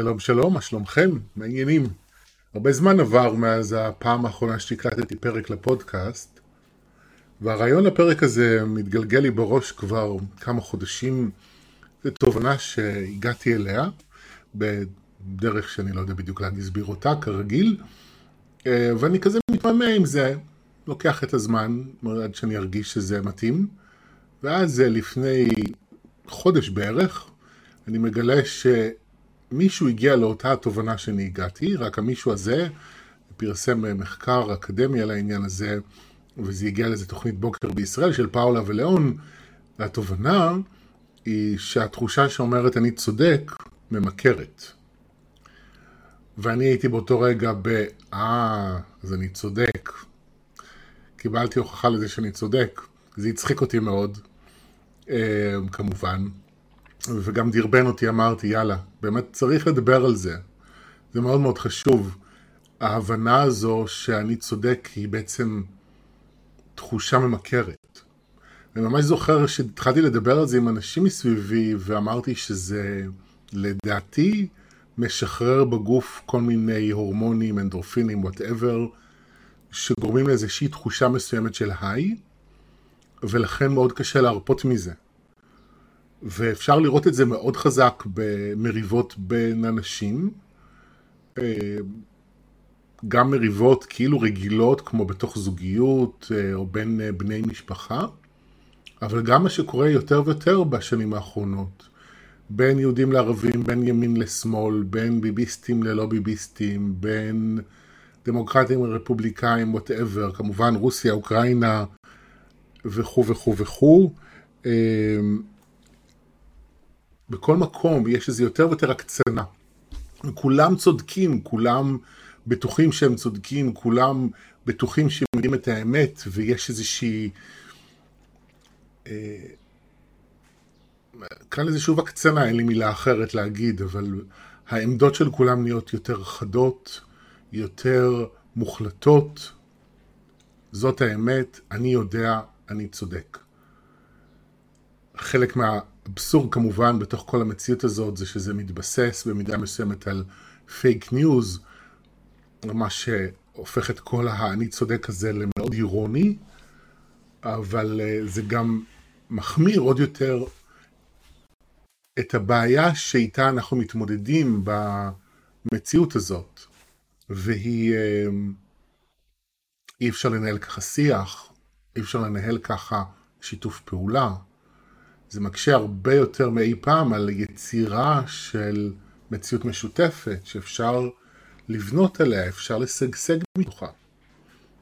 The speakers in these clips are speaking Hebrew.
שלום שלום, מה שלומכם? מה העניינים? הרבה זמן עבר מאז הפעם האחרונה שהקלטתי פרק לפודקאסט והרעיון לפרק הזה מתגלגל לי בראש כבר כמה חודשים זו תובנה שהגעתי אליה בדרך שאני לא יודע בדיוק להסביר אותה כרגיל אה, ואני כזה מתממה עם זה, לוקח את הזמן עד שאני ארגיש שזה מתאים ואז לפני חודש בערך אני מגלה ש... מישהו הגיע לאותה תובנה שאני הגעתי, רק המישהו הזה פרסם מחקר אקדמי על העניין הזה, וזה הגיע לאיזה תוכנית בוקר בישראל של פאולה ולאון, והתובנה היא שהתחושה שאומרת אני צודק ממכרת. ואני הייתי באותו רגע ב... אה, אז אני צודק. קיבלתי הוכחה לזה שאני צודק. זה הצחיק אותי מאוד, אה, כמובן. וגם דרבן אותי, אמרתי, יאללה, באמת צריך לדבר על זה. זה מאוד מאוד חשוב. ההבנה הזו שאני צודק היא בעצם תחושה ממכרת. אני ממש זוכר שהתחלתי לדבר על זה עם אנשים מסביבי ואמרתי שזה לדעתי משחרר בגוף כל מיני הורמונים, אנדורפינים, whatever, שגורמים לאיזושהי תחושה מסוימת של היי, ולכן מאוד קשה להרפות מזה. ואפשר לראות את זה מאוד חזק במריבות בין אנשים, אה, גם מריבות כאילו רגילות כמו בתוך זוגיות אה, או בין אה, בני משפחה, אבל גם מה שקורה יותר ויותר בשנים האחרונות, בין יהודים לערבים, בין ימין לשמאל, בין ביביסטים ללא ביביסטים, בין דמוקרטים לרפובליקאים, וואטאבר, כמובן רוסיה, אוקראינה וכו' וכו' וכו'. בכל מקום יש איזה יותר ויותר הקצנה. כולם צודקים, כולם בטוחים שהם צודקים, כולם בטוחים שהם יודעים את האמת, ויש איזושהי... אה, כאן איזה שוב הקצנה, אין לי מילה אחרת להגיד, אבל העמדות של כולם נהיות יותר חדות, יותר מוחלטות. זאת האמת, אני יודע, אני צודק. חלק מה... האבסורד כמובן בתוך כל המציאות הזאת זה שזה מתבסס במידה מסוימת על פייק ניוז, מה שהופך את כל האני צודק הזה למאוד אירוני, אבל אה, זה גם מחמיר עוד יותר את הבעיה שאיתה אנחנו מתמודדים במציאות הזאת, והיא אה, אי אפשר לנהל ככה שיח, אי אפשר לנהל ככה שיתוף פעולה. זה מקשה הרבה יותר מאי פעם על יצירה של מציאות משותפת שאפשר לבנות עליה, אפשר לשגשג מתוכה.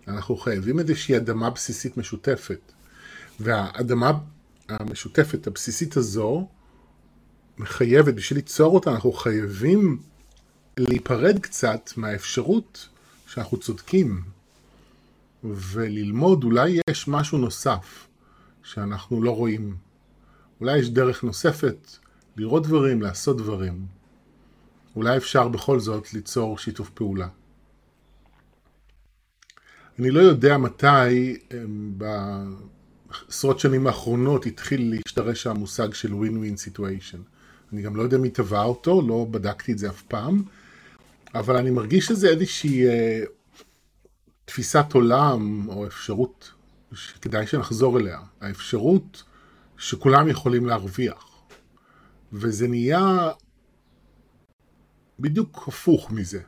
אנחנו חייבים איזושהי אדמה בסיסית משותפת. והאדמה המשותפת הבסיסית הזו מחייבת, בשביל ליצור אותה אנחנו חייבים להיפרד קצת מהאפשרות שאנחנו צודקים וללמוד אולי יש משהו נוסף שאנחנו לא רואים אולי יש דרך נוספת לראות דברים, לעשות דברים. אולי אפשר בכל זאת ליצור שיתוף פעולה. אני לא יודע מתי אמ, בעשרות שנים האחרונות התחיל להשתרש המושג של win-win situation. אני גם לא יודע מי טבע אותו, לא בדקתי את זה אף פעם, אבל אני מרגיש שזה איזושהי אה, תפיסת עולם או אפשרות שכדאי שנחזור אליה. האפשרות שכולם יכולים להרוויח. וזה נהיה בדיוק הפוך מזה.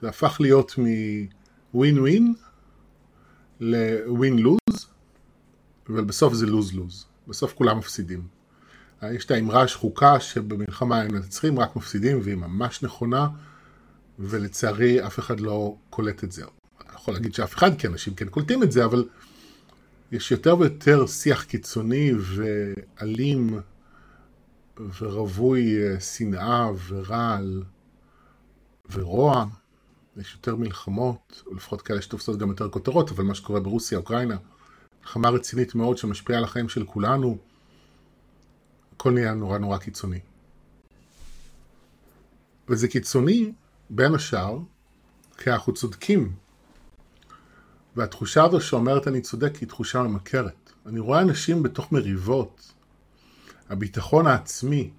זה הפך להיות מווין ווין לווין לוז, אבל בסוף זה לוז לוז. בסוף כולם מפסידים. יש את האמרה השחוקה שבמלחמה הם מנצחים רק מפסידים והיא ממש נכונה ולצערי אף אחד לא קולט את זה. אני יכול להגיד שאף אחד כי אנשים כן קולטים את זה אבל יש יותר ויותר שיח קיצוני ואלים ורווי אה, שנאה ורעל ורוע. יש יותר מלחמות, או לפחות כאלה שתופסות גם יותר כותרות, אבל מה שקורה ברוסיה, אוקראינה, מלחמה רצינית מאוד שמשפיעה על החיים של כולנו, הכל נהיה נורא נורא קיצוני. וזה קיצוני, בין השאר, כי אנחנו צודקים והתחושה הזו שאומרת אני צודק היא תחושה ממכרת. אני רואה אנשים בתוך מריבות, הביטחון העצמי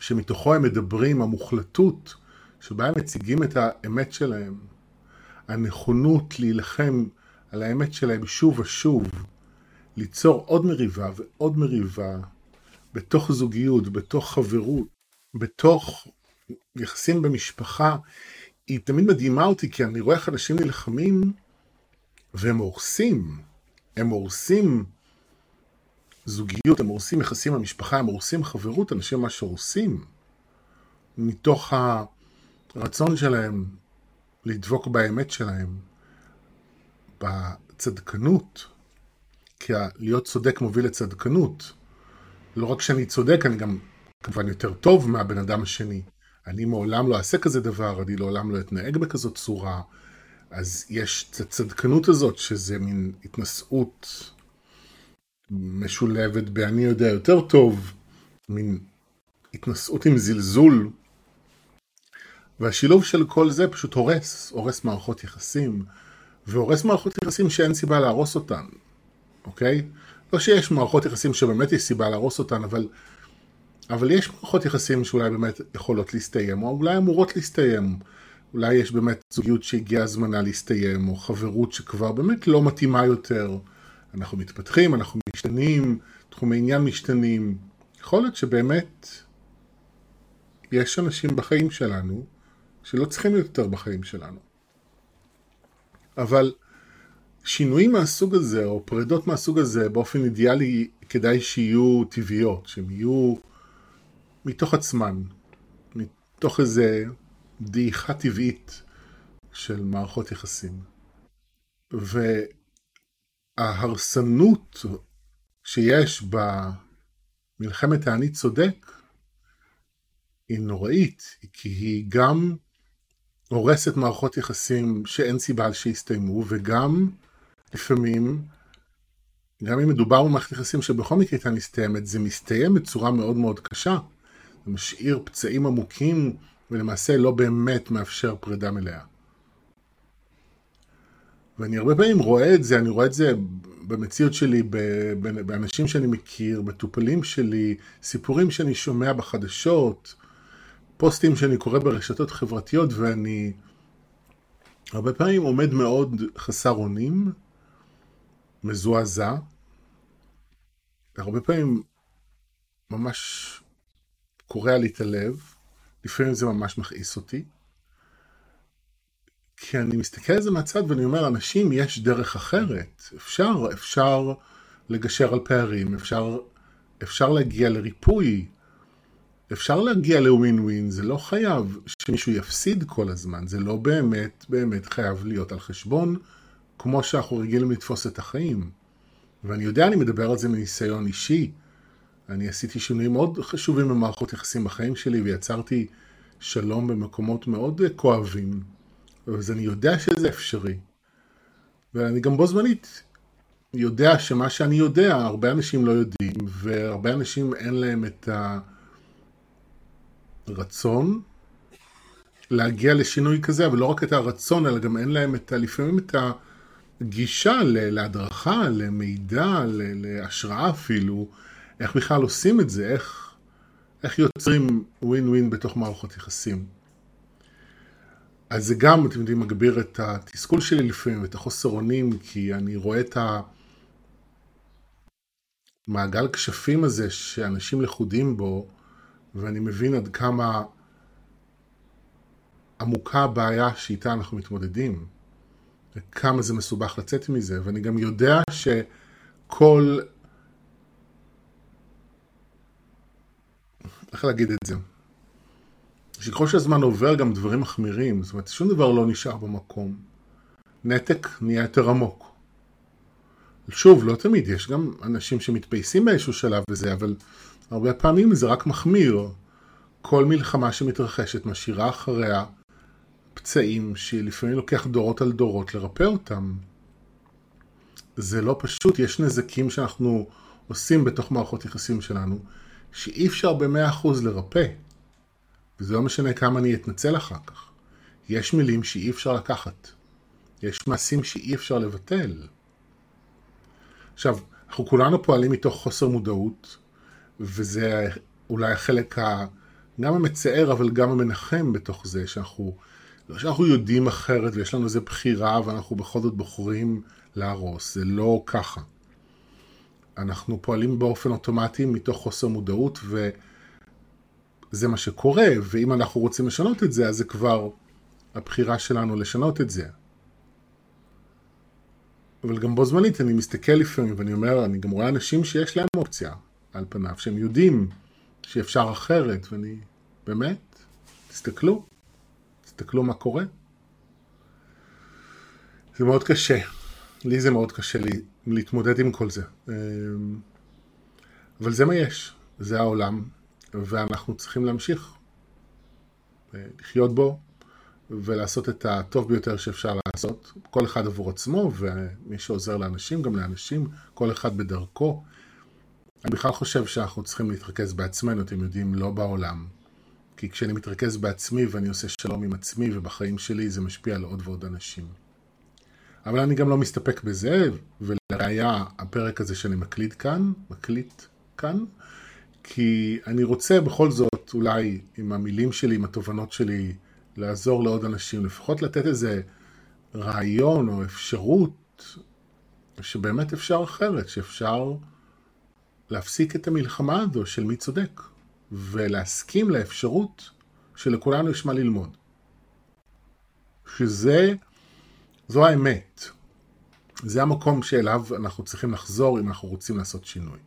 שמתוכו הם מדברים, המוחלטות, שבה הם מציגים את האמת שלהם, הנכונות להילחם על האמת שלהם שוב ושוב, ליצור עוד מריבה ועוד מריבה, בתוך זוגיות, בתוך חברות, בתוך יחסים במשפחה, היא תמיד מדהימה אותי, כי אני רואה איך אנשים נלחמים והם הורסים. הם הורסים זוגיות, הם הורסים יחסים במשפחה, הם הורסים חברות, אנשים מה שהורסים. מתוך הרצון שלהם לדבוק באמת שלהם, בצדקנות, כי להיות צודק מוביל לצדקנות. לא רק שאני צודק, אני גם כמובן יותר טוב מהבן אדם השני. אני מעולם לא אעשה כזה דבר, אני לעולם לא אתנהג בכזאת צורה. אז יש את הצדקנות הזאת, שזה מין התנשאות משולבת ב"אני יודע יותר טוב", מין התנשאות עם זלזול. והשילוב של כל זה פשוט הורס, הורס מערכות יחסים, והורס מערכות יחסים שאין סיבה להרוס אותן, אוקיי? לא שיש מערכות יחסים שבאמת יש סיבה להרוס אותן, אבל, אבל יש מערכות יחסים שאולי באמת יכולות להסתיים, או אולי אמורות להסתיים. אולי יש באמת זוגיות שהגיע הזמנה להסתיים, או חברות שכבר באמת לא מתאימה יותר. אנחנו מתפתחים, אנחנו משתנים, תחומי עניין משתנים. יכול להיות שבאמת יש אנשים בחיים שלנו שלא צריכים להיות יותר בחיים שלנו. אבל שינויים מהסוג הזה, או פרידות מהסוג הזה, באופן אידיאלי כדאי שיהיו טבעיות, שהם יהיו מתוך עצמן, מתוך איזה דעיכה טבעית של מערכות יחסים. וההרסנות שיש במלחמת האני צודק היא נוראית, כי היא גם הורסת מערכות יחסים שאין סיבה שיסתיימו, וגם לפעמים, גם אם מדובר במערכת יחסים שבכל מקרה הייתה מסתיימת, זה מסתיים בצורה מאוד מאוד קשה. זה משאיר פצעים עמוקים ולמעשה לא באמת מאפשר פרידה מלאה. ואני הרבה פעמים רואה את זה, אני רואה את זה במציאות שלי, באנשים שאני מכיר, מטופלים שלי, סיפורים שאני שומע בחדשות, פוסטים שאני קורא ברשתות חברתיות, ואני הרבה פעמים עומד מאוד חסר אונים, מזועזע, הרבה פעמים ממש קורע לי את הלב, לפעמים זה ממש מכעיס אותי. כי אני מסתכל על זה מהצד ואני אומר, אנשים, יש דרך אחרת. אפשר, אפשר לגשר על פערים, אפשר, אפשר להגיע לריפוי, אפשר להגיע לווין ווין, זה לא חייב שמישהו יפסיד כל הזמן, זה לא באמת באמת חייב להיות על חשבון, כמו שאנחנו רגילים לתפוס את החיים. ואני יודע, אני מדבר על זה מניסיון אישי. אני עשיתי שינויים מאוד חשובים במערכות יחסים בחיים שלי ויצרתי שלום במקומות מאוד כואבים, אז אני יודע שזה אפשרי. ואני גם בו זמנית יודע שמה שאני יודע, הרבה אנשים לא יודעים, והרבה אנשים אין להם את הרצון להגיע לשינוי כזה, אבל לא רק את הרצון, אלא גם אין להם את ה... לפעמים את הגישה להדרכה, למידע, להשראה אפילו, איך בכלל עושים את זה, איך... איך יוצרים ווין ווין בתוך מערכות יחסים. אז זה גם, אתם יודעים, מגביר את התסכול שלי לפעמים, את החוסר אונים, כי אני רואה את המעגל כשפים הזה שאנשים לכודים בו, ואני מבין עד כמה עמוקה הבעיה שאיתה אנחנו מתמודדים, וכמה זה מסובך לצאת מזה, ואני גם יודע שכל איך להגיד את זה? שככל שהזמן עובר גם דברים מחמירים, זאת אומרת שום דבר לא נשאר במקום. נתק נהיה יותר עמוק. שוב, לא תמיד, יש גם אנשים שמתפייסים באיזשהו שלב וזה, אבל הרבה פעמים זה רק מחמיר. כל מלחמה שמתרחשת משאירה אחריה פצעים שלפעמים לוקח דורות על דורות לרפא אותם. זה לא פשוט, יש נזקים שאנחנו עושים בתוך מערכות יחסים שלנו, שאי אפשר במאה אחוז לרפא. וזה לא משנה כמה אני אתנצל אחר כך. יש מילים שאי אפשר לקחת. יש מעשים שאי אפשר לבטל. עכשיו, אנחנו כולנו פועלים מתוך חוסר מודעות, וזה אולי החלק גם המצער אבל גם המנחם בתוך זה, שאנחנו, לא שאנחנו יודעים אחרת ויש לנו איזה בחירה ואנחנו בכל זאת בוחרים להרוס, זה לא ככה. אנחנו פועלים באופן אוטומטי מתוך חוסר מודעות וזה מה שקורה, ואם אנחנו רוצים לשנות את זה, אז זה כבר הבחירה שלנו לשנות את זה. אבל גם בו זמנית אני מסתכל לפעמים ואני אומר, אני גם רואה אנשים שיש להם אופציה על פניו, שהם יודעים שאפשר אחרת, ואני, באמת, תסתכלו, תסתכלו מה קורה. זה מאוד קשה, לי זה מאוד קשה לי, להתמודד עם כל זה. אמ, אבל זה מה יש, זה העולם, ואנחנו צריכים להמשיך אה, לחיות בו ולעשות את הטוב ביותר שאפשר לעשות, כל אחד עבור עצמו, ומי שעוזר לאנשים, גם לאנשים, כל אחד בדרכו. אני בכלל חושב שאנחנו צריכים להתרכז בעצמנו, אתם יודעים, לא בעולם. כי כשאני מתרכז בעצמי ואני עושה שלום עם עצמי ובחיים שלי, זה משפיע על עוד ועוד אנשים. אבל אני גם לא מסתפק בזה, ולראיה הפרק הזה שאני מקליט כאן, מקליט כאן, כי אני רוצה בכל זאת, אולי עם המילים שלי, עם התובנות שלי, לעזור לעוד אנשים, לפחות לתת איזה רעיון או אפשרות שבאמת אפשר אחרת, שאפשר להפסיק את המלחמה הזו של מי צודק, ולהסכים לאפשרות שלכולנו יש מה ללמוד. שזה, זו האמת. זה המקום שאליו אנחנו צריכים לחזור אם אנחנו רוצים לעשות שינוי.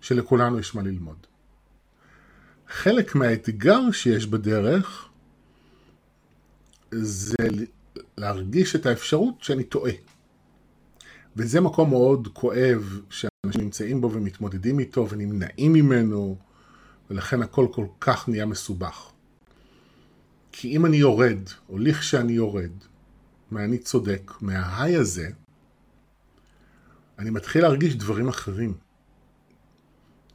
שלכולנו יש מה ללמוד. חלק מהאתגר שיש בדרך זה להרגיש את האפשרות שאני טועה. וזה מקום מאוד כואב שאנשים נמצאים בו ומתמודדים איתו ונמנעים ממנו, ולכן הכל כל כך נהיה מסובך. כי אם אני יורד, או לכשאני יורד, מה"אני צודק", מההיי הזה, אני מתחיל להרגיש דברים אחרים.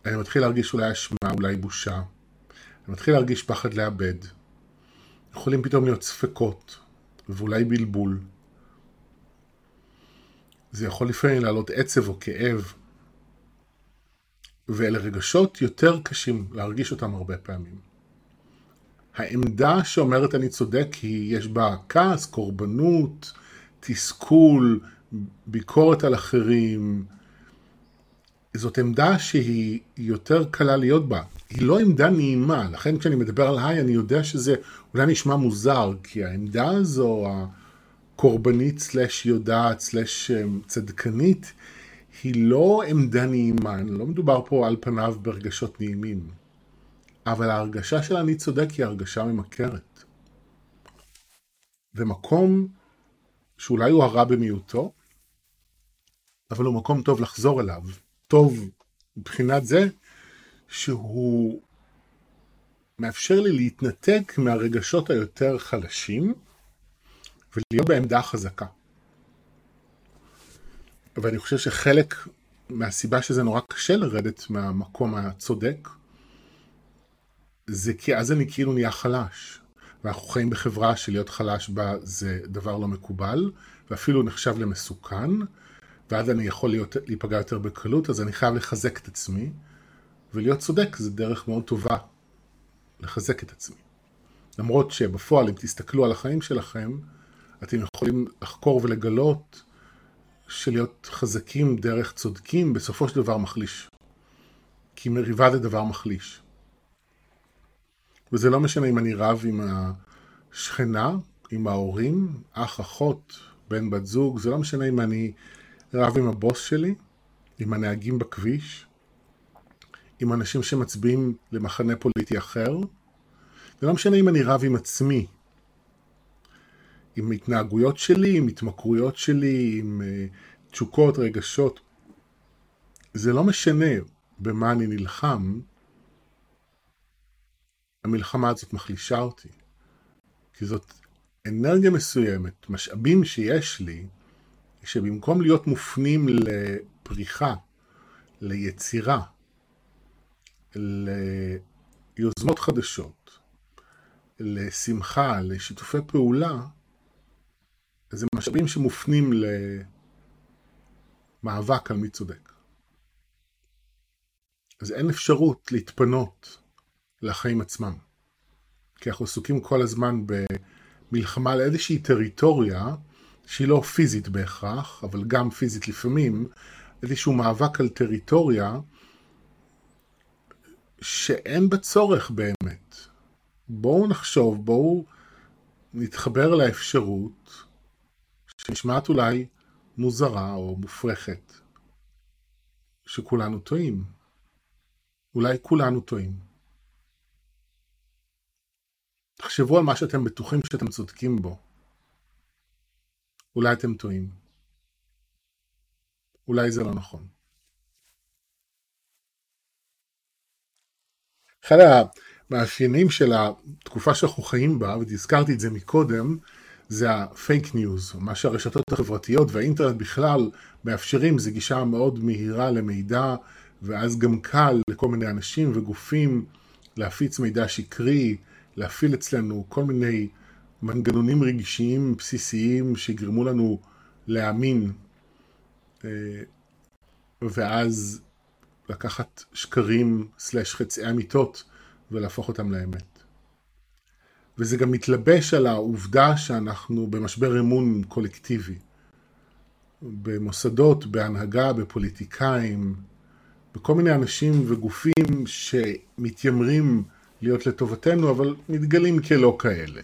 אני מתחיל להרגיש אולי אשמה, אולי בושה. אני מתחיל להרגיש פחד לאבד. יכולים פתאום להיות ספקות, ואולי בלבול. זה יכול לפעמים לעלות עצב או כאב, ואלה רגשות יותר קשים להרגיש אותם הרבה פעמים. העמדה שאומרת אני צודק היא, יש בה כעס, קורבנות, תסכול, ביקורת על אחרים. זאת עמדה שהיא יותר קלה להיות בה. היא לא עמדה נעימה, לכן כשאני מדבר על היי אני יודע שזה אולי נשמע מוזר, כי העמדה הזו, הקורבנית סלש יודעת סלש אמ, צדקנית, היא לא עמדה נעימה, לא מדובר פה על פניו ברגשות נעימים. אבל ההרגשה של אני צודק היא הרגשה ממכרת. זה מקום שאולי הוא הרע במיעוטו, אבל הוא מקום טוב לחזור אליו. טוב מבחינת זה שהוא מאפשר לי להתנתק מהרגשות היותר חלשים ולהיות בעמדה חזקה. ואני חושב שחלק מהסיבה שזה נורא קשה לרדת מהמקום הצודק, זה כי אז אני כאילו נהיה חלש. ואנחנו חיים בחברה שלהיות חלש בה זה דבר לא מקובל, ואפילו נחשב למסוכן, ואז אני יכול להיות, להיפגע יותר בקלות, אז אני חייב לחזק את עצמי, ולהיות צודק זה דרך מאוד טובה לחזק את עצמי. למרות שבפועל, אם תסתכלו על החיים שלכם, אתם יכולים לחקור ולגלות שלהיות חזקים דרך צודקים בסופו של דבר מחליש. כי מריבה זה דבר מחליש. וזה לא משנה אם אני רב עם השכנה, עם ההורים, אח, אחות, בן, בת זוג, זה לא משנה אם אני רב עם הבוס שלי, עם הנהגים בכביש, עם אנשים שמצביעים למחנה פוליטי אחר. זה לא משנה אם אני רב עם עצמי, עם התנהגויות שלי, עם התמכרויות שלי, עם uh, תשוקות, רגשות. זה לא משנה במה אני נלחם, המלחמה הזאת מחלישה אותי. כי זאת אנרגיה מסוימת, משאבים שיש לי, שבמקום להיות מופנים לפריחה, ליצירה, ליוזמות חדשות, לשמחה, לשיתופי פעולה, זה משאבים שמופנים למאבק על מי צודק. אז אין אפשרות להתפנות לחיים עצמם. כי אנחנו עסוקים כל הזמן במלחמה על איזושהי טריטוריה, שהיא לא פיזית בהכרח, אבל גם פיזית לפעמים, איזשהו מאבק על טריטוריה שאין בה צורך באמת. בואו נחשוב, בואו נתחבר לאפשרות שנשמעת אולי מוזרה או מופרכת, שכולנו טועים. אולי כולנו טועים. תחשבו על מה שאתם בטוחים שאתם צודקים בו. אולי אתם טועים. אולי זה לא נכון. אחד המאפיינים של התקופה שאנחנו חיים בה, והזכרתי את זה מקודם, זה הפייק ניוז, מה שהרשתות החברתיות והאינטרנט בכלל מאפשרים, זה גישה מאוד מהירה למידע, ואז גם קל לכל מיני אנשים וגופים להפיץ מידע שקרי, להפעיל אצלנו כל מיני מנגנונים רגשיים בסיסיים שיגרמו לנו להאמין, אה, ואז לקחת שקרים סלש חצאי אמיתות ולהפוך אותם לאמת. וזה גם מתלבש על העובדה שאנחנו במשבר אמון קולקטיבי. במוסדות, בהנהגה, בפוליטיקאים, בכל מיני אנשים וגופים שמתיימרים להיות לטובתנו, אבל מתגלים כלא כאלה.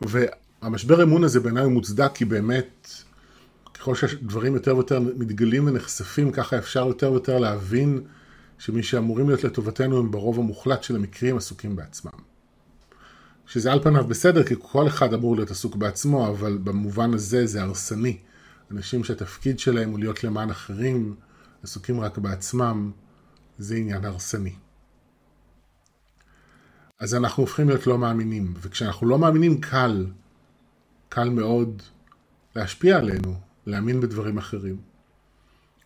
והמשבר אמון הזה בעיניי הוא מוצדק, כי באמת, ככל שהדברים יותר ויותר מתגלים ונחשפים, ככה אפשר יותר ויותר להבין שמי שאמורים להיות לטובתנו הם ברוב המוחלט של המקרים עסוקים בעצמם. שזה על פניו בסדר, כי כל אחד אמור להיות עסוק בעצמו, אבל במובן הזה זה הרסני. אנשים שהתפקיד שלהם הוא להיות למען אחרים, עסוקים רק בעצמם, זה עניין הרסני. אז אנחנו הופכים להיות לא מאמינים, וכשאנחנו לא מאמינים קל, קל מאוד להשפיע עלינו, להאמין בדברים אחרים.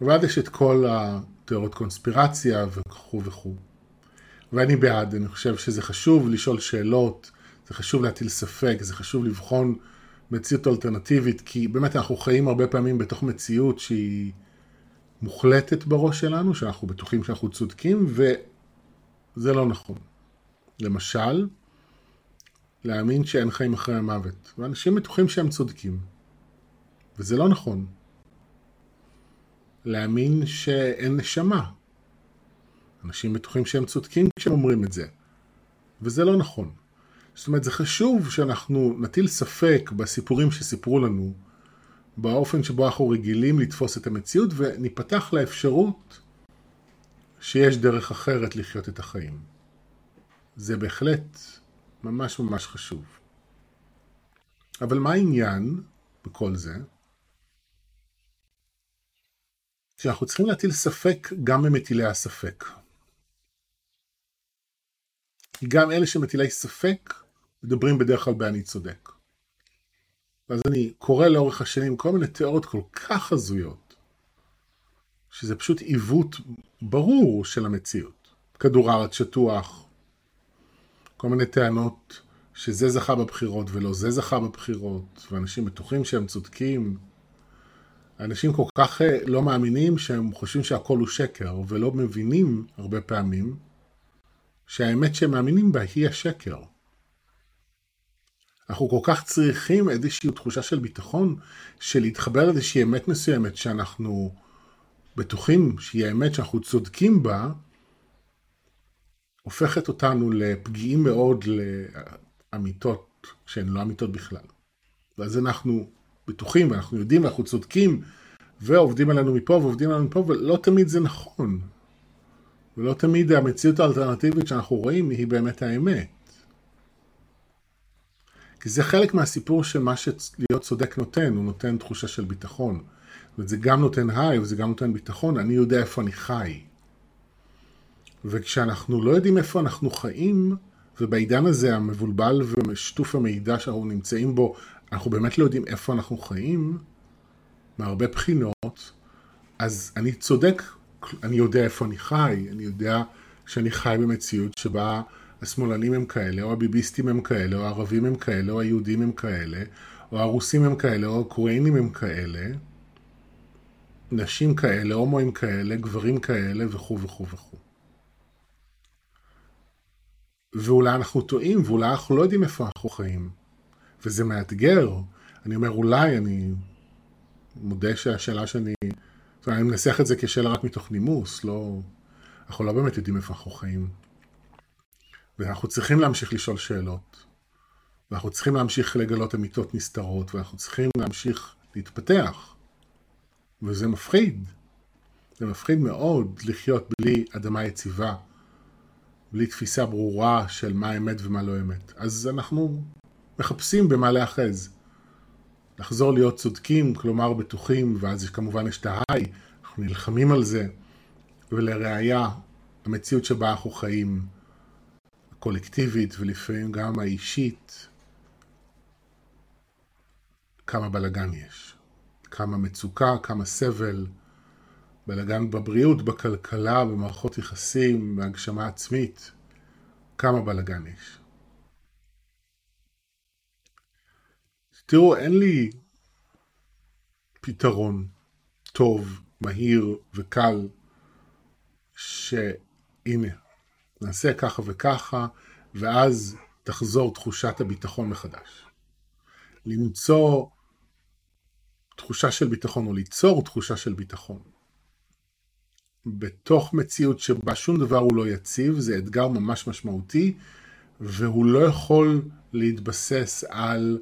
ואז יש את כל התיאוריות קונספירציה וכו' וכו'. ואני בעד, אני חושב שזה חשוב לשאול שאלות, זה חשוב להטיל ספק, זה חשוב לבחון מציאות אלטרנטיבית, כי באמת אנחנו חיים הרבה פעמים בתוך מציאות שהיא מוחלטת בראש שלנו, שאנחנו בטוחים שאנחנו צודקים, וזה לא נכון. למשל, להאמין שאין חיים אחרי המוות, ואנשים בטוחים שהם צודקים, וזה לא נכון. להאמין שאין נשמה. אנשים בטוחים שהם צודקים כשהם אומרים את זה, וזה לא נכון. זאת אומרת, זה חשוב שאנחנו נטיל ספק בסיפורים שסיפרו לנו, באופן שבו אנחנו רגילים לתפוס את המציאות, וניפתח לאפשרות שיש דרך אחרת לחיות את החיים. זה בהחלט ממש ממש חשוב. אבל מה העניין בכל זה? שאנחנו צריכים להטיל ספק גם במטילי הספק. גם אלה שמטילי ספק מדברים בדרך כלל ב"אני צודק". ואז אני קורא לאורך השנים כל מיני תיאוריות כל כך הזויות, שזה פשוט עיוות ברור של המציאות. כדור הארץ שטוח, כל מיני טענות שזה זכה בבחירות ולא זה זכה בבחירות, ואנשים בטוחים שהם צודקים. אנשים כל כך אה, לא מאמינים שהם חושבים שהכל הוא שקר, ולא מבינים הרבה פעמים שהאמת שהם מאמינים בה היא השקר. אנחנו כל כך צריכים איזושהי תחושה של ביטחון, של להתחבר לאיזושהי אמת מסוימת שאנחנו בטוחים שהיא האמת שאנחנו צודקים בה, הופכת אותנו לפגיעים מאוד לאמיתות שהן לא אמיתות בכלל. ואז אנחנו בטוחים ואנחנו יודעים ואנחנו צודקים ועובדים עלינו מפה ועובדים עלינו מפה ולא תמיד זה נכון. ולא תמיד המציאות האלטרנטיבית שאנחנו רואים היא באמת האמת. כי זה חלק מהסיפור של מה שלהיות צודק נותן, הוא נותן תחושה של ביטחון. זאת אומרת, זה גם נותן היי וזה גם נותן ביטחון, אני יודע איפה אני חי. וכשאנחנו לא יודעים איפה אנחנו חיים, ובעידן הזה המבולבל ושטוף המידע שאנחנו נמצאים בו, אנחנו באמת לא יודעים איפה אנחנו חיים, מהרבה בחינות, אז אני צודק, אני יודע איפה אני חי, אני יודע שאני חי במציאות שבה השמאלנים הם כאלה, או הביביסטים הם כאלה, או הערבים הם כאלה, או היהודים הם כאלה, או הרוסים הם כאלה, או הקוריאנים הם כאלה, נשים כאלה, הומואים כאלה, גברים כאלה, וכו' וכו' וכו'. ואולי אנחנו טועים, ואולי אנחנו לא יודעים איפה אנחנו חיים. וזה מאתגר. אני אומר אולי, אני מודה שהשאלה שאני... זאת אומרת, אני מנסח את זה כשאלה רק מתוך נימוס, לא... אנחנו לא באמת יודעים איפה אנחנו חיים. ואנחנו צריכים להמשיך לשאול שאלות. ואנחנו צריכים להמשיך לגלות אמיתות נסתרות, ואנחנו צריכים להמשיך להתפתח. וזה מפחיד. זה מפחיד מאוד לחיות בלי אדמה יציבה, בלי תפיסה ברורה של מה אמת ומה לא אמת. אז אנחנו מחפשים במה להאחז. לחזור להיות צודקים, כלומר בטוחים, ואז כמובן יש את ההיי, אנחנו נלחמים על זה. ולראיה, המציאות שבה אנחנו חיים, הקולקטיבית ולפעמים גם האישית, כמה בלגן יש. כמה מצוקה, כמה סבל, בלגן בבריאות, בכלכלה, במערכות יחסים, בהגשמה עצמית, כמה בלגן יש. תראו, אין לי פתרון טוב, מהיר וקל, שהנה, נעשה ככה וככה, ואז תחזור תחושת הביטחון מחדש. למצוא תחושה של ביטחון, או ליצור תחושה של ביטחון. בתוך מציאות שבה שום דבר הוא לא יציב, זה אתגר ממש משמעותי, והוא לא יכול להתבסס על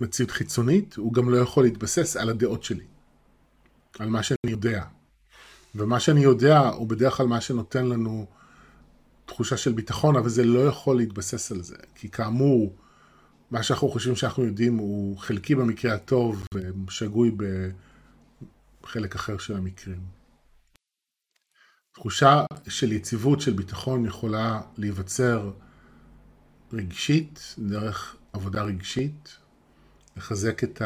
מציאות חיצונית, הוא גם לא יכול להתבסס על הדעות שלי, על מה שאני יודע. ומה שאני יודע הוא בדרך כלל מה שנותן לנו תחושה של ביטחון, אבל זה לא יכול להתבסס על זה. כי כאמור, מה שאנחנו חושבים שאנחנו יודעים הוא חלקי במקרה הטוב ושגוי בחלק אחר של המקרים. תחושה של יציבות, של ביטחון, יכולה להיווצר רגשית, דרך עבודה רגשית, לחזק את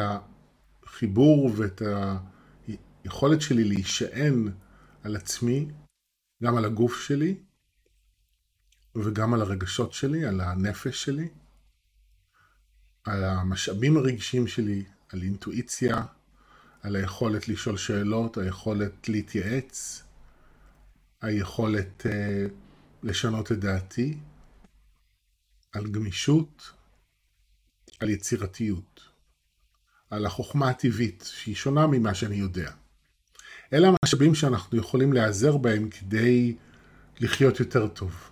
החיבור ואת היכולת שלי להישען על עצמי, גם על הגוף שלי וגם על הרגשות שלי, על הנפש שלי. על המשאבים הרגשיים שלי, על אינטואיציה, על היכולת לשאול שאלות, היכולת להתייעץ, היכולת אה, לשנות את דעתי, על גמישות, על יצירתיות, על החוכמה הטבעית, שהיא שונה ממה שאני יודע. אלה המשאבים שאנחנו יכולים להיעזר בהם כדי לחיות יותר טוב.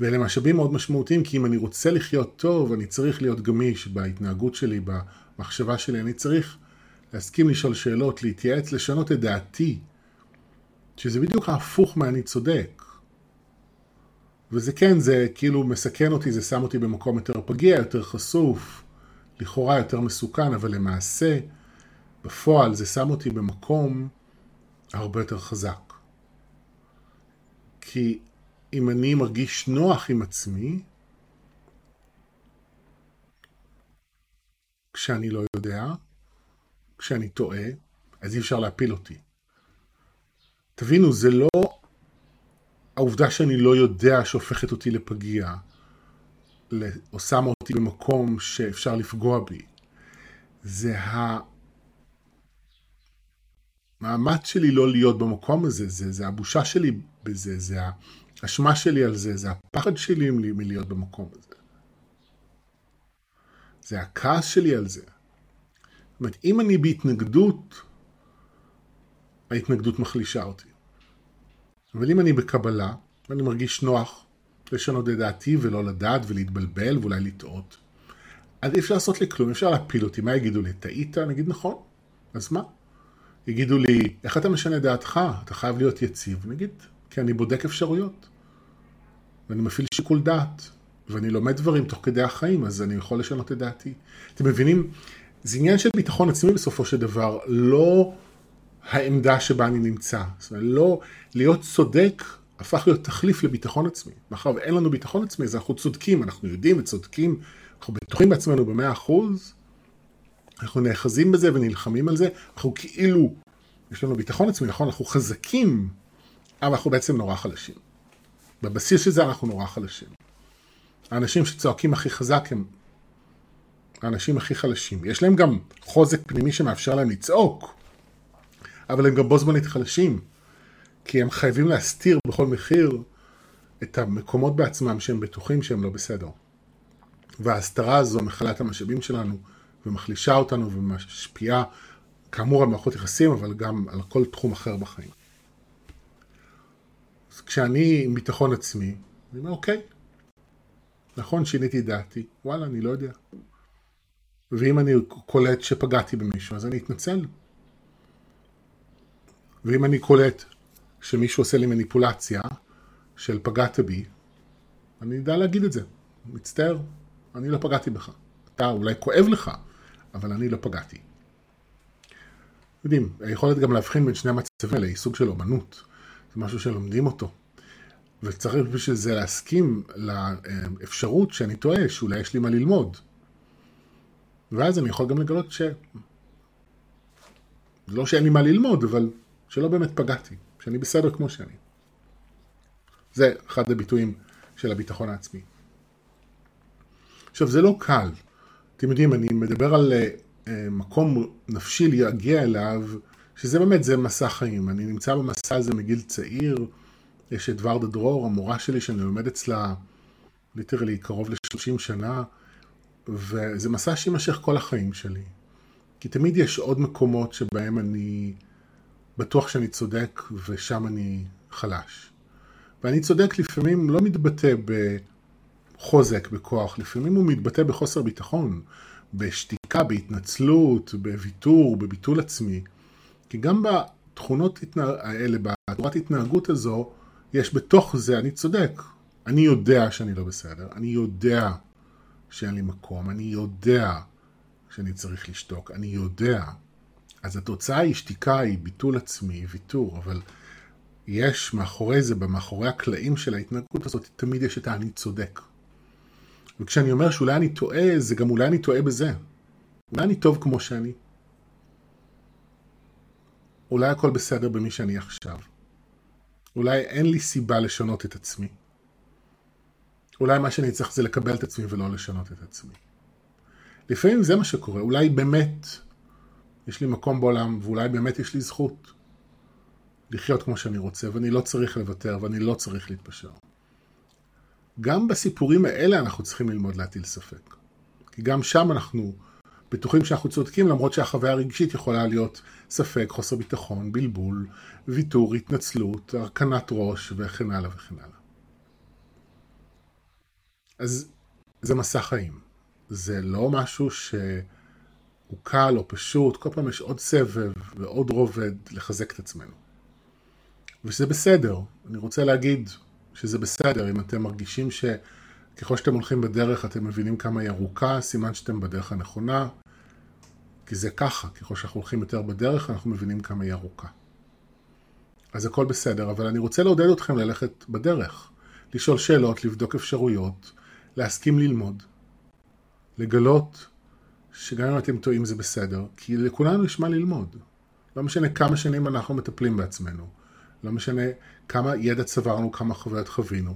ואלה משאבים מאוד משמעותיים, כי אם אני רוצה לחיות טוב, אני צריך להיות גמיש בהתנהגות שלי, במחשבה שלי, אני צריך להסכים לשאול שאלות, להתייעץ, לשנות את דעתי, שזה בדיוק ההפוך מה"אני צודק". וזה כן, זה כאילו מסכן אותי, זה שם אותי במקום יותר פגיע, יותר חשוף, לכאורה יותר מסוכן, אבל למעשה, בפועל זה שם אותי במקום הרבה יותר חזק. כי אם אני מרגיש נוח עם עצמי, כשאני לא יודע, כשאני טועה, אז אי אפשר להפיל אותי. תבינו, זה לא העובדה שאני לא יודע שהופכת אותי לפגיע, או שמה אותי במקום שאפשר לפגוע בי. זה המאמץ שלי לא להיות במקום הזה, זה, זה הבושה שלי בזה, זה האשמה שלי על זה, זה הפחד שלי מלהיות במקום הזה. זה הכעס שלי על זה. זאת אומרת, אם אני בהתנגדות, ההתנגדות מחלישה אותי. אבל אם אני בקבלה, ואני מרגיש נוח לשנות את דעתי ולא לדעת ולהתבלבל ואולי לטעות, אז אי אפשר לעשות לי כלום, אפשר להפיל אותי. מה יגידו לי? טעית? אני אגיד נכון. אז מה? יגידו לי, איך אתה משנה דעתך? אתה חייב להיות יציב. אני אגיד, כי אני בודק אפשרויות. ואני מפעיל שיקול דעת. ואני לומד דברים תוך כדי החיים, אז אני יכול לשנות את דעתי. אתם מבינים? זה עניין של ביטחון עצמי בסופו של דבר, לא העמדה שבה אני נמצא. זאת אומרת, לא להיות צודק הפך להיות תחליף לביטחון עצמי. מאחר ואין לנו ביטחון עצמי, אז אנחנו צודקים, אנחנו יודעים וצודקים, אנחנו בטוחים בעצמנו במאה אחוז, אנחנו נאחזים בזה ונלחמים על זה, אנחנו כאילו, יש לנו ביטחון עצמי, נכון, אנחנו חזקים, אבל אנחנו בעצם נורא חלשים. בבסיס של זה אנחנו נורא חלשים. האנשים שצועקים הכי חזק הם האנשים הכי חלשים. יש להם גם חוזק פנימי שמאפשר להם לצעוק, אבל הם גם בו זמנית חלשים, כי הם חייבים להסתיר בכל מחיר את המקומות בעצמם שהם בטוחים שהם לא בסדר. וההסתרה הזו מכלה את המשאבים שלנו ומחלישה אותנו ומשפיעה כאמור על מערכות יחסים, אבל גם על כל תחום אחר בחיים. אז כשאני עם ביטחון עצמי, אני אומר, אוקיי, נכון, שיניתי דעתי, וואלה, אני לא יודע. ואם אני קולט שפגעתי במישהו, אז אני אתנצל. ואם אני קולט שמישהו עושה לי מניפולציה של פגעת בי, אני אדע להגיד את זה. מצטער, אני לא פגעתי בך. אתה אולי כואב לך, אבל אני לא פגעתי. יודעים, היכולת גם להבחין בין שני המצבים האלה היא סוג של אומנות. זה משהו שלומדים אותו. וצריך בשביל זה להסכים לאפשרות שאני טועה, שאולי יש לי מה ללמוד. ואז אני יכול גם לגלות ש... לא שאין לי מה ללמוד, אבל שלא באמת פגעתי, שאני בסדר כמו שאני. זה אחד הביטויים של הביטחון העצמי. עכשיו, זה לא קל. אתם יודעים, אני מדבר על uh, מקום נפשי להגיע אליו, שזה באמת, זה מסע חיים. אני נמצא במסע הזה מגיל צעיר. יש את ורדה דרור, המורה שלי, שאני לומד אצלה ליטרלי קרוב ל-30 שנה, וזה מסע שיימשך כל החיים שלי. כי תמיד יש עוד מקומות שבהם אני בטוח שאני צודק ושם אני חלש. ואני צודק לפעמים לא מתבטא בחוזק, בכוח, לפעמים הוא מתבטא בחוסר ביטחון, בשתיקה, בהתנצלות, בוויתור, בביטול עצמי. כי גם בתכונות האלה, בצורת התנהגות הזו, יש בתוך זה, אני צודק. אני יודע שאני לא בסדר, אני יודע שאין לי מקום, אני יודע שאני צריך לשתוק, אני יודע. אז התוצאה היא שתיקה, היא ביטול עצמי, ויתור, אבל יש מאחורי זה, במאחורי הקלעים של ההתנהגות הזאת, תמיד יש את ה"אני צודק". וכשאני אומר שאולי אני טועה, זה גם אולי אני טועה בזה. אולי אני טוב כמו שאני. אולי הכל בסדר במי שאני עכשיו. אולי אין לי סיבה לשנות את עצמי. אולי מה שאני צריך זה לקבל את עצמי ולא לשנות את עצמי. לפעמים זה מה שקורה, אולי באמת יש לי מקום בעולם ואולי באמת יש לי זכות לחיות כמו שאני רוצה ואני לא צריך לוותר ואני לא צריך להתפשר. גם בסיפורים האלה אנחנו צריכים ללמוד להטיל ספק. כי גם שם אנחנו בטוחים שאנחנו צודקים למרות שהחוויה הרגשית יכולה להיות ספק, חוסר ביטחון, בלבול, ויתור, התנצלות, הרכנת ראש וכן הלאה וכן הלאה. אז זה מסע חיים. זה לא משהו שהוא קל או פשוט, כל פעם יש עוד סבב ועוד רובד לחזק את עצמנו. ושזה בסדר. אני רוצה להגיד שזה בסדר אם אתם מרגישים שככל שאתם הולכים בדרך אתם מבינים כמה היא ארוכה, סימן שאתם בדרך הנכונה. כי זה ככה, ככל שאנחנו הולכים יותר בדרך אנחנו מבינים כמה היא ארוכה. אז הכל בסדר, אבל אני רוצה לעודד אתכם ללכת בדרך. לשאול שאלות, לבדוק אפשרויות, להסכים ללמוד. לגלות שגם אם אתם טועים זה בסדר, כי לכולנו יש מה ללמוד. לא משנה כמה שנים אנחנו מטפלים בעצמנו, לא משנה כמה ידע צברנו, כמה חוויות חווינו.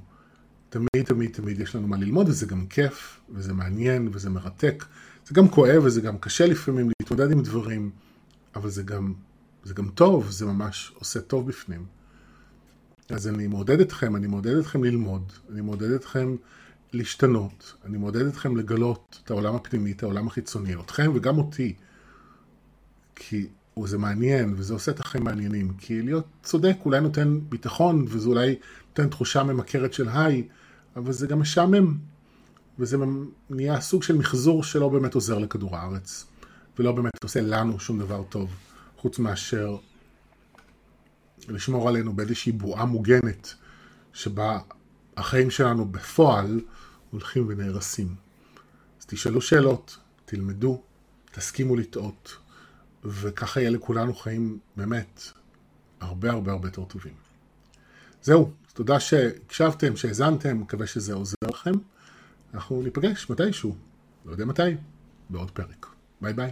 תמיד תמיד תמיד יש לנו מה ללמוד, וזה גם כיף, וזה מעניין, וזה מרתק. זה גם כואב, וזה גם קשה לפעמים להתמודד עם דברים, אבל זה גם, זה גם טוב, זה ממש עושה טוב בפנים. אז אני מעודד אתכם, אני מעודד אתכם ללמוד, אני מעודד אתכם להשתנות, אני מעודד אתכם לגלות את העולם הפנימי, את העולם החיצוני, אתכם וגם אותי. כי זה מעניין, וזה עושה את החיים מעניינים. כי להיות צודק אולי נותן ביטחון, וזה אולי נותן תחושה ממכרת של היי, אבל זה גם משעמם. וזה נהיה סוג של מחזור שלא באמת עוזר לכדור הארץ, ולא באמת עושה לנו שום דבר טוב, חוץ מאשר לשמור עלינו באיזושהי בועה מוגנת, שבה החיים שלנו בפועל הולכים ונהרסים. אז תשאלו שאלות, תלמדו, תסכימו לטעות, וככה יהיה לכולנו חיים באמת הרבה הרבה הרבה יותר טובים. זהו, תודה שהקשבתם, שהאזנתם, מקווה שזה עוזר לכם. אנחנו ניפגש מתישהו, לא יודע מתי, בעוד פרק. ביי ביי.